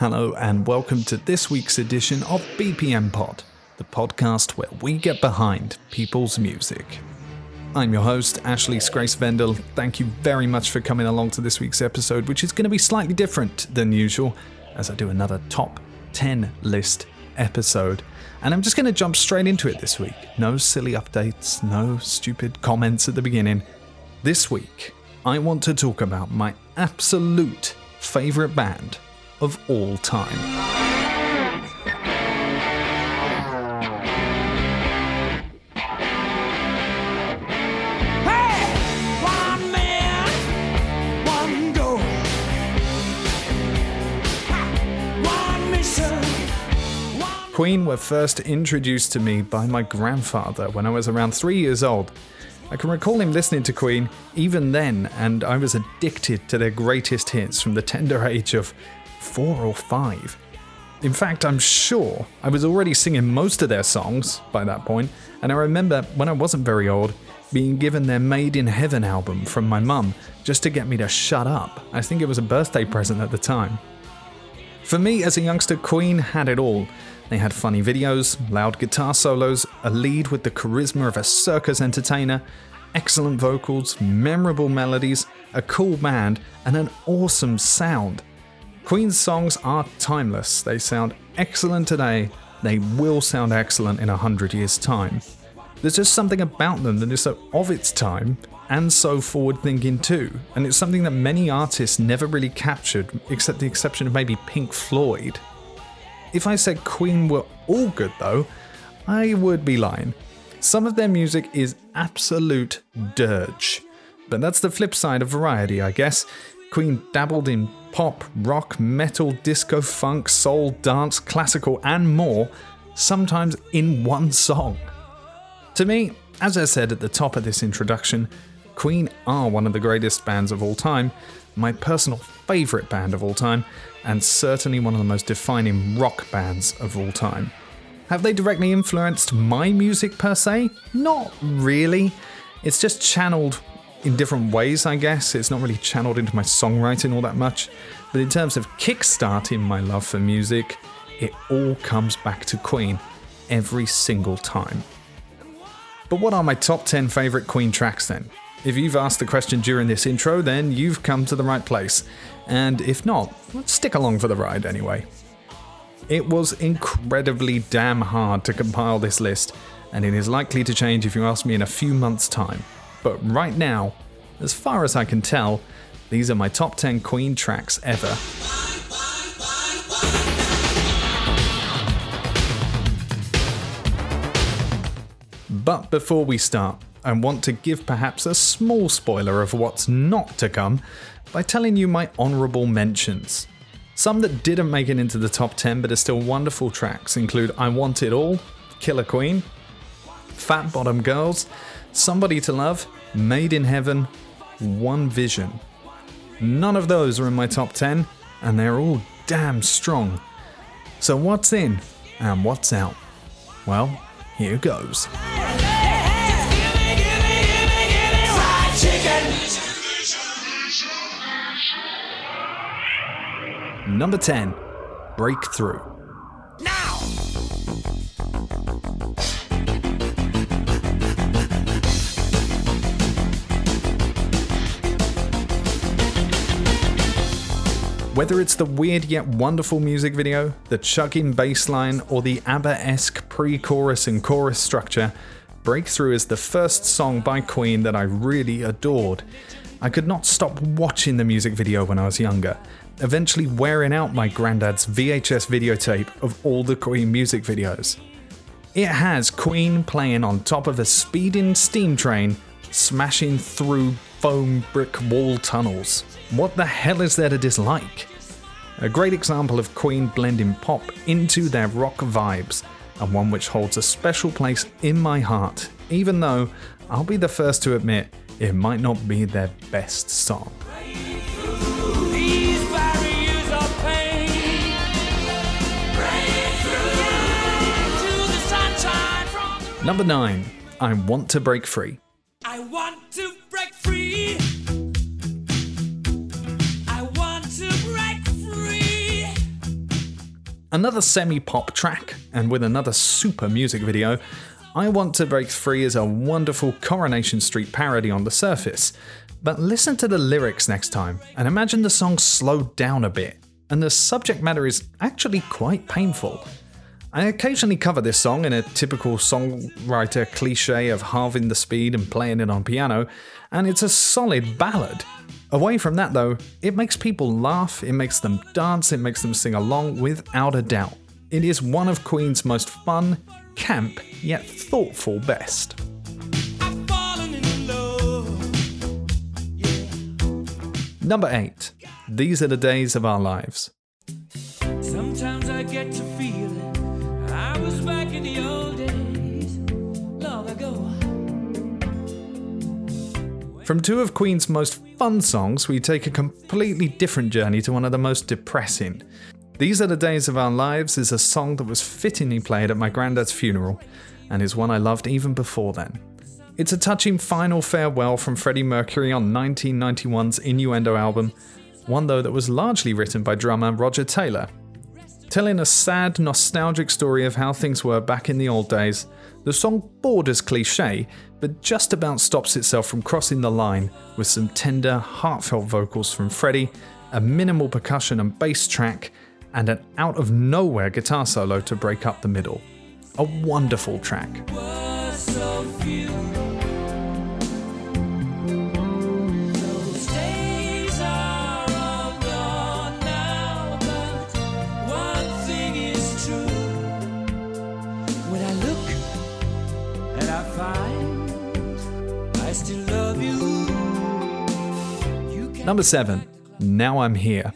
Hello, and welcome to this week's edition of BPM Pod, the podcast where we get behind people's music. I'm your host, Ashley Grace Vendel. Thank you very much for coming along to this week's episode, which is going to be slightly different than usual as I do another top 10 list episode. And I'm just going to jump straight into it this week. No silly updates, no stupid comments at the beginning. This week, I want to talk about my absolute favourite band of all time. Queen were first introduced to me by my grandfather when I was around three years old. I can recall him listening to Queen even then, and I was addicted to their greatest hits from the tender age of four or five. In fact, I'm sure I was already singing most of their songs by that point, and I remember when I wasn't very old being given their Made in Heaven album from my mum just to get me to shut up. I think it was a birthday present at the time. For me, as a youngster, Queen had it all. They had funny videos, loud guitar solos, a lead with the charisma of a circus entertainer, excellent vocals, memorable melodies, a cool band, and an awesome sound. Queen's songs are timeless. They sound excellent today, they will sound excellent in a hundred years' time. There's just something about them that is so of its time and so forward thinking too, and it's something that many artists never really captured, except the exception of maybe Pink Floyd. If I said Queen were all good though, I would be lying. Some of their music is absolute dirge. But that's the flip side of variety, I guess. Queen dabbled in pop, rock, metal, disco, funk, soul, dance, classical, and more, sometimes in one song. To me, as I said at the top of this introduction, Queen are one of the greatest bands of all time, my personal favourite band of all time, and certainly one of the most defining rock bands of all time. Have they directly influenced my music per se? Not really. It's just channeled in different ways, I guess. It's not really channeled into my songwriting all that much. But in terms of kickstarting my love for music, it all comes back to Queen every single time. But what are my top 10 favourite Queen tracks then? If you've asked the question during this intro, then you've come to the right place. And if not, stick along for the ride anyway. It was incredibly damn hard to compile this list, and it is likely to change if you ask me in a few months' time. But right now, as far as I can tell, these are my top 10 Queen tracks ever. But before we start, I want to give perhaps a small spoiler of what's not to come by telling you my honourable mentions. Some that didn't make it into the top 10 but are still wonderful tracks include I Want It All, Killer Queen, Fat Bottom Girls, Somebody to Love, Made in Heaven, One Vision. None of those are in my top 10, and they're all damn strong. So, what's in and what's out? Well, here goes. Number 10 Breakthrough. Now! Whether it's the weird yet wonderful music video, the chugging bass line, or the ABBA esque pre chorus and chorus structure, Breakthrough is the first song by Queen that I really adored. I could not stop watching the music video when I was younger, eventually wearing out my granddad's VHS videotape of all the Queen music videos. It has Queen playing on top of a speeding steam train, smashing through foam brick wall tunnels. What the hell is there to dislike? A great example of Queen blending pop into their rock vibes, and one which holds a special place in my heart, even though I'll be the first to admit it might not be their best song. Number 9. I Want to Break Free. Another semi pop track, and with another super music video, I Want to Break Free is a wonderful Coronation Street parody on the surface. But listen to the lyrics next time and imagine the song slowed down a bit, and the subject matter is actually quite painful. I occasionally cover this song in a typical songwriter cliche of halving the speed and playing it on piano, and it's a solid ballad. Away from that, though, it makes people laugh, it makes them dance, it makes them sing along without a doubt. It is one of Queen's most fun, camp, yet thoughtful best. Number 8. These are the days of our lives. From two of Queen's most fun songs, we take a completely different journey to one of the most depressing. These Are the Days of Our Lives is a song that was fittingly played at my granddad's funeral, and is one I loved even before then. It's a touching final farewell from Freddie Mercury on 1991's Innuendo album, one though that was largely written by drummer Roger Taylor. Telling a sad, nostalgic story of how things were back in the old days, the song borders cliche, but just about stops itself from crossing the line with some tender, heartfelt vocals from Freddie, a minimal percussion and bass track, and an out of nowhere guitar solo to break up the middle. A wonderful track. Number 7. Now I'm Here.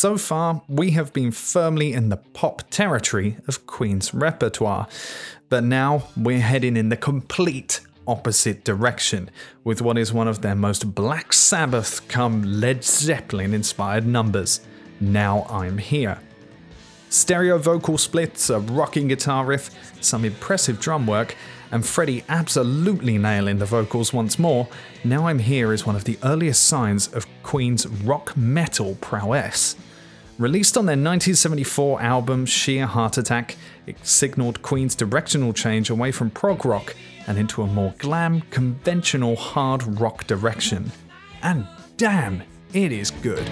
So far, we have been firmly in the pop territory of Queen's repertoire, but now we're heading in the complete opposite direction with what is one of their most Black Sabbath come Led Zeppelin inspired numbers, Now I'm Here. Stereo vocal splits, a rocking guitar riff, some impressive drum work, and Freddie absolutely nailing the vocals once more, Now I'm Here is one of the earliest signs of Queen's rock metal prowess. Released on their 1974 album Sheer Heart Attack, it signaled Queen's directional change away from prog rock and into a more glam, conventional hard rock direction. And damn, it is good.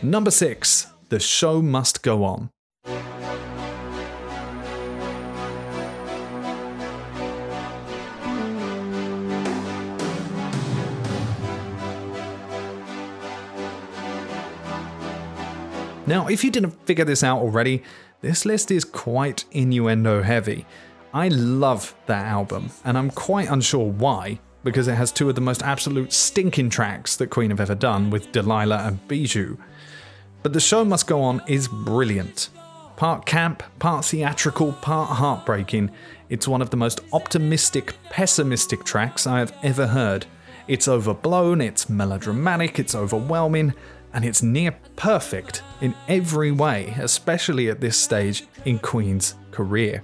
Number 6 the show must go on. Now, if you didn't figure this out already, this list is quite innuendo heavy. I love that album, and I'm quite unsure why, because it has two of the most absolute stinking tracks that Queen have ever done with Delilah and Bijou. But The Show Must Go On is brilliant. Part camp, part theatrical, part heartbreaking, it's one of the most optimistic, pessimistic tracks I have ever heard. It's overblown, it's melodramatic, it's overwhelming, and it's near perfect in every way, especially at this stage in Queen's career.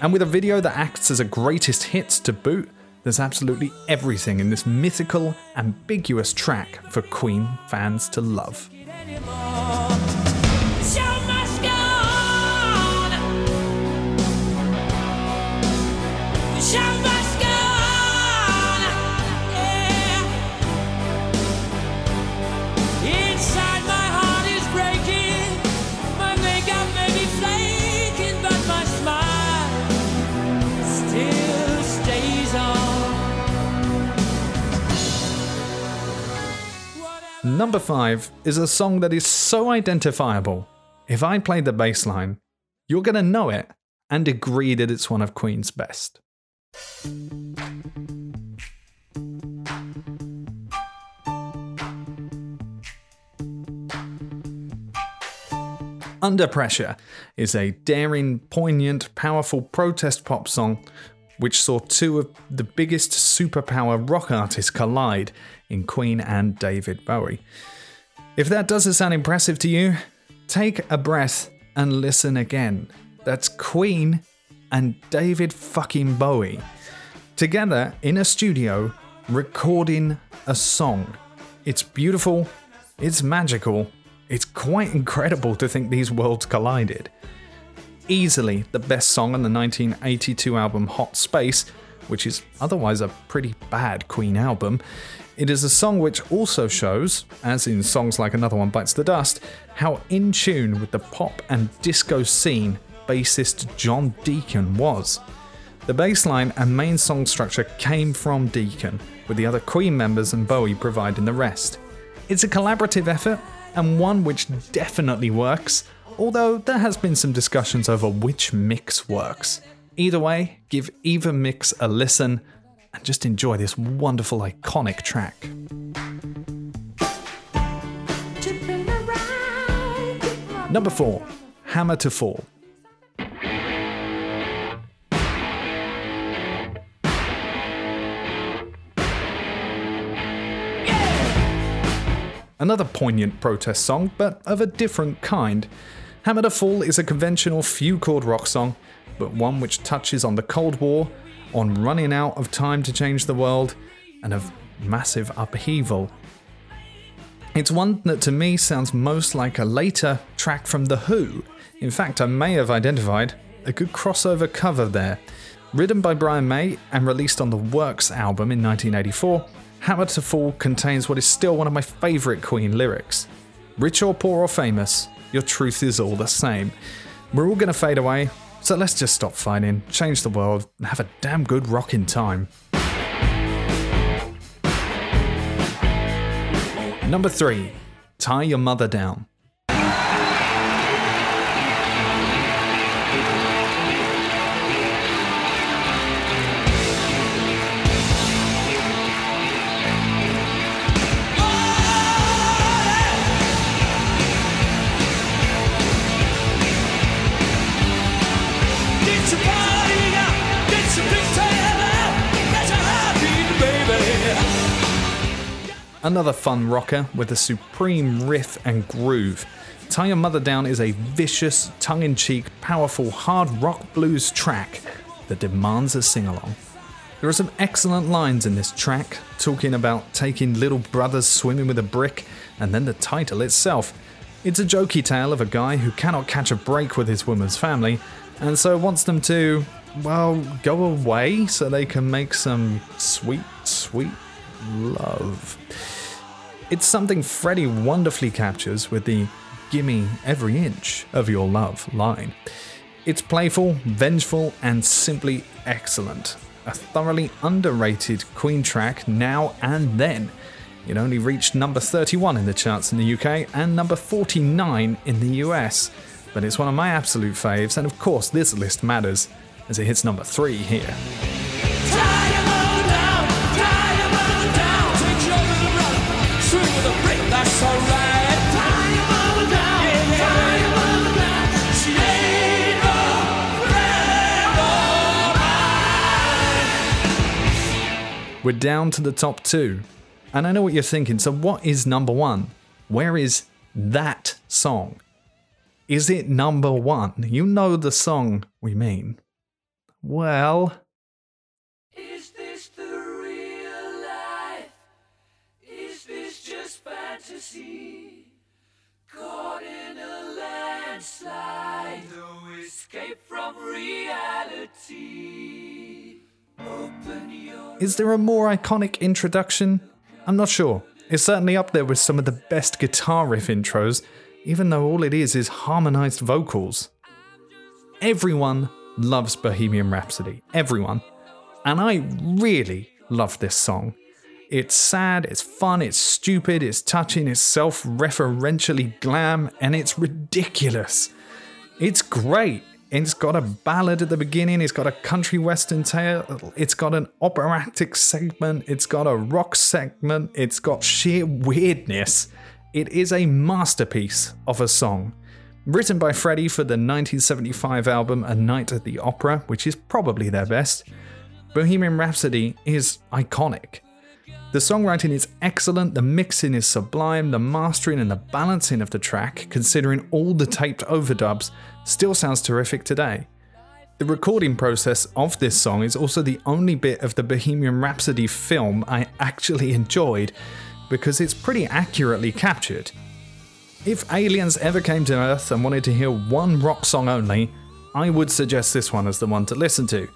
And with a video that acts as a greatest hits to boot, there's absolutely everything in this mythical, ambiguous track for Queen fans to love anymore. Number 5 is a song that is so identifiable. If I play the bass line, you're going to know it and agree that it's one of Queen's best. Under Pressure is a daring, poignant, powerful protest pop song which saw two of the biggest superpower rock artists collide in Queen and David Bowie. If that doesn't sound impressive to you, take a breath and listen again. That's Queen and David fucking Bowie together in a studio recording a song. It's beautiful, it's magical, it's quite incredible to think these worlds collided. Easily the best song on the 1982 album Hot Space, which is otherwise a pretty bad Queen album. It is a song which also shows, as in songs like Another One Bites the Dust, how in tune with the pop and disco scene bassist John Deacon was. The bass line and main song structure came from Deacon, with the other Queen members and Bowie providing the rest. It's a collaborative effort, and one which definitely works, although there has been some discussions over which mix works. Either way, give either mix a listen and just enjoy this wonderful iconic track. Number 4 Hammer to Fall. Another poignant protest song, but of a different kind. Hammer to Fall is a conventional few chord rock song, but one which touches on the Cold War, on running out of time to change the world, and of massive upheaval. It's one that to me sounds most like a later track from The Who. In fact, I may have identified a good crossover cover there. Written by Brian May and released on the Works album in 1984, Hammer to Fall contains what is still one of my favourite Queen lyrics Rich or poor or famous, your truth is all the same. We're all going to fade away, so let's just stop fighting, change the world, and have a damn good rocking time. Number 3 Tie Your Mother Down. Another fun rocker with a supreme riff and groove. Tie Your Mother Down is a vicious, tongue in cheek, powerful hard rock blues track that demands a sing along. There are some excellent lines in this track, talking about taking little brothers swimming with a brick, and then the title itself. It's a jokey tale of a guy who cannot catch a break with his woman's family, and so wants them to, well, go away so they can make some sweet, sweet love. It's something Freddie wonderfully captures with the Gimme Every Inch of Your Love line. It's playful, vengeful, and simply excellent. A thoroughly underrated Queen track now and then. It only reached number 31 in the charts in the UK and number 49 in the US. But it's one of my absolute faves, and of course, this list matters as it hits number 3 here. We're down to the top two. And I know what you're thinking. So, what is number one? Where is that song? Is it number one? You know the song we mean. Well. Caught in a landslide, no escape from reality. Is there a more iconic introduction? I'm not sure. It's certainly up there with some of the best guitar riff intros, even though all it is is harmonized vocals. Everyone loves Bohemian Rhapsody. Everyone. And I really love this song. It's sad, it's fun, it's stupid, it's touching, it's self referentially glam, and it's ridiculous. It's great. It's got a ballad at the beginning, it's got a country western tale, it's got an operatic segment, it's got a rock segment, it's got sheer weirdness. It is a masterpiece of a song. Written by Freddie for the 1975 album A Night at the Opera, which is probably their best, Bohemian Rhapsody is iconic. The songwriting is excellent, the mixing is sublime, the mastering and the balancing of the track, considering all the taped overdubs, still sounds terrific today. The recording process of this song is also the only bit of the Bohemian Rhapsody film I actually enjoyed because it's pretty accurately captured. If aliens ever came to Earth and wanted to hear one rock song only, I would suggest this one as the one to listen to.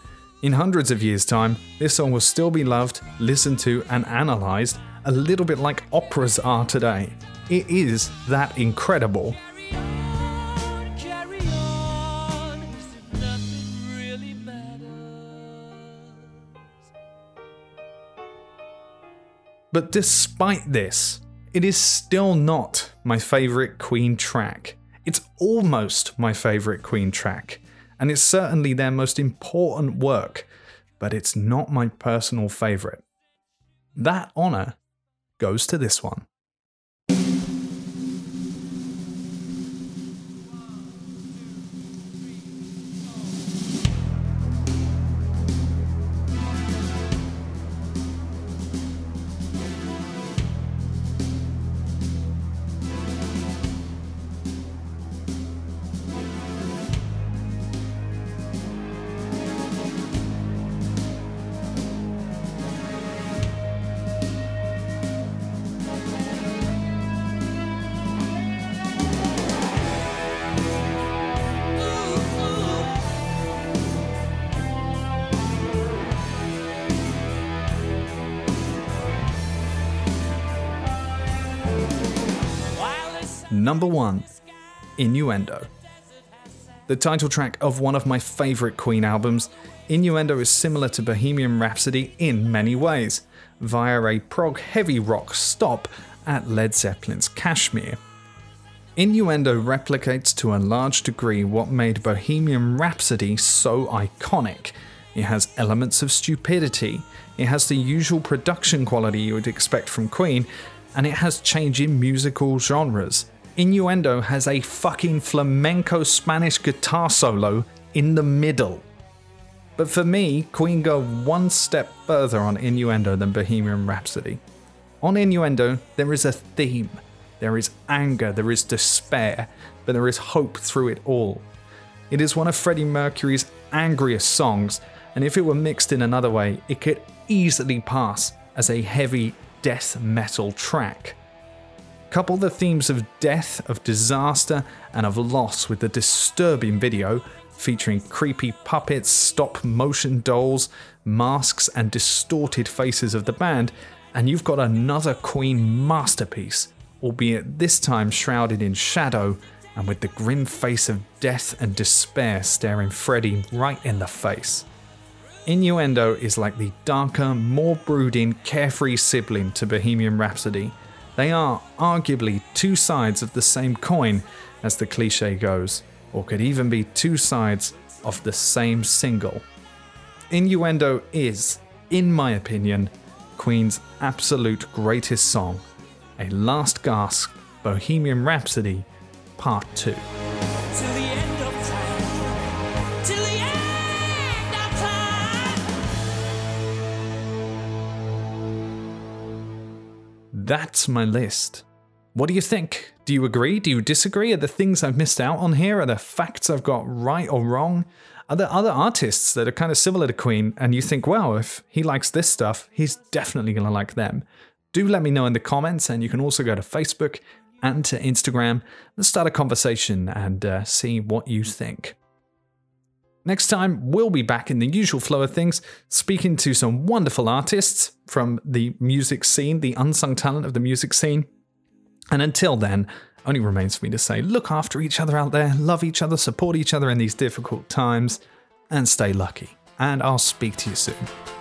In hundreds of years' time, this song will still be loved, listened to, and analysed a little bit like operas are today. It is that incredible. But despite this, it is still not my favourite Queen track. It's almost my favourite Queen track and it's certainly their most important work, but it's not my personal favourite. That honour goes to this one. Number 1 Innuendo. The title track of one of my favourite Queen albums, Innuendo is similar to Bohemian Rhapsody in many ways, via a prog heavy rock stop at Led Zeppelin's Kashmir. Innuendo replicates to a large degree what made Bohemian Rhapsody so iconic. It has elements of stupidity, it has the usual production quality you would expect from Queen, and it has changing musical genres. Innuendo has a fucking flamenco Spanish guitar solo in the middle. But for me, Queen go one step further on Innuendo than Bohemian Rhapsody. On Innuendo, there is a theme. There is anger, there is despair, but there is hope through it all. It is one of Freddie Mercury's angriest songs, and if it were mixed in another way, it could easily pass as a heavy death metal track. Couple the themes of death, of disaster, and of loss with the disturbing video featuring creepy puppets, stop motion dolls, masks, and distorted faces of the band, and you've got another Queen masterpiece, albeit this time shrouded in shadow and with the grim face of death and despair staring Freddie right in the face. Innuendo is like the darker, more brooding, carefree sibling to Bohemian Rhapsody they are arguably two sides of the same coin, as the cliche goes, or could even be two sides of the same single. Innuendo is, in my opinion, Queen's absolute greatest song, a last gasp Bohemian Rhapsody Part 2. That's my list. What do you think? Do you agree? Do you disagree? Are the things I've missed out on here? Are the facts I've got right or wrong? Are there other artists that are kind of similar to Queen and you think, well, if he likes this stuff, he's definitely going to like them? Do let me know in the comments, and you can also go to Facebook and to Instagram and start a conversation and uh, see what you think. Next time, we'll be back in the usual flow of things, speaking to some wonderful artists from the music scene, the unsung talent of the music scene. And until then, only remains for me to say look after each other out there, love each other, support each other in these difficult times, and stay lucky. And I'll speak to you soon.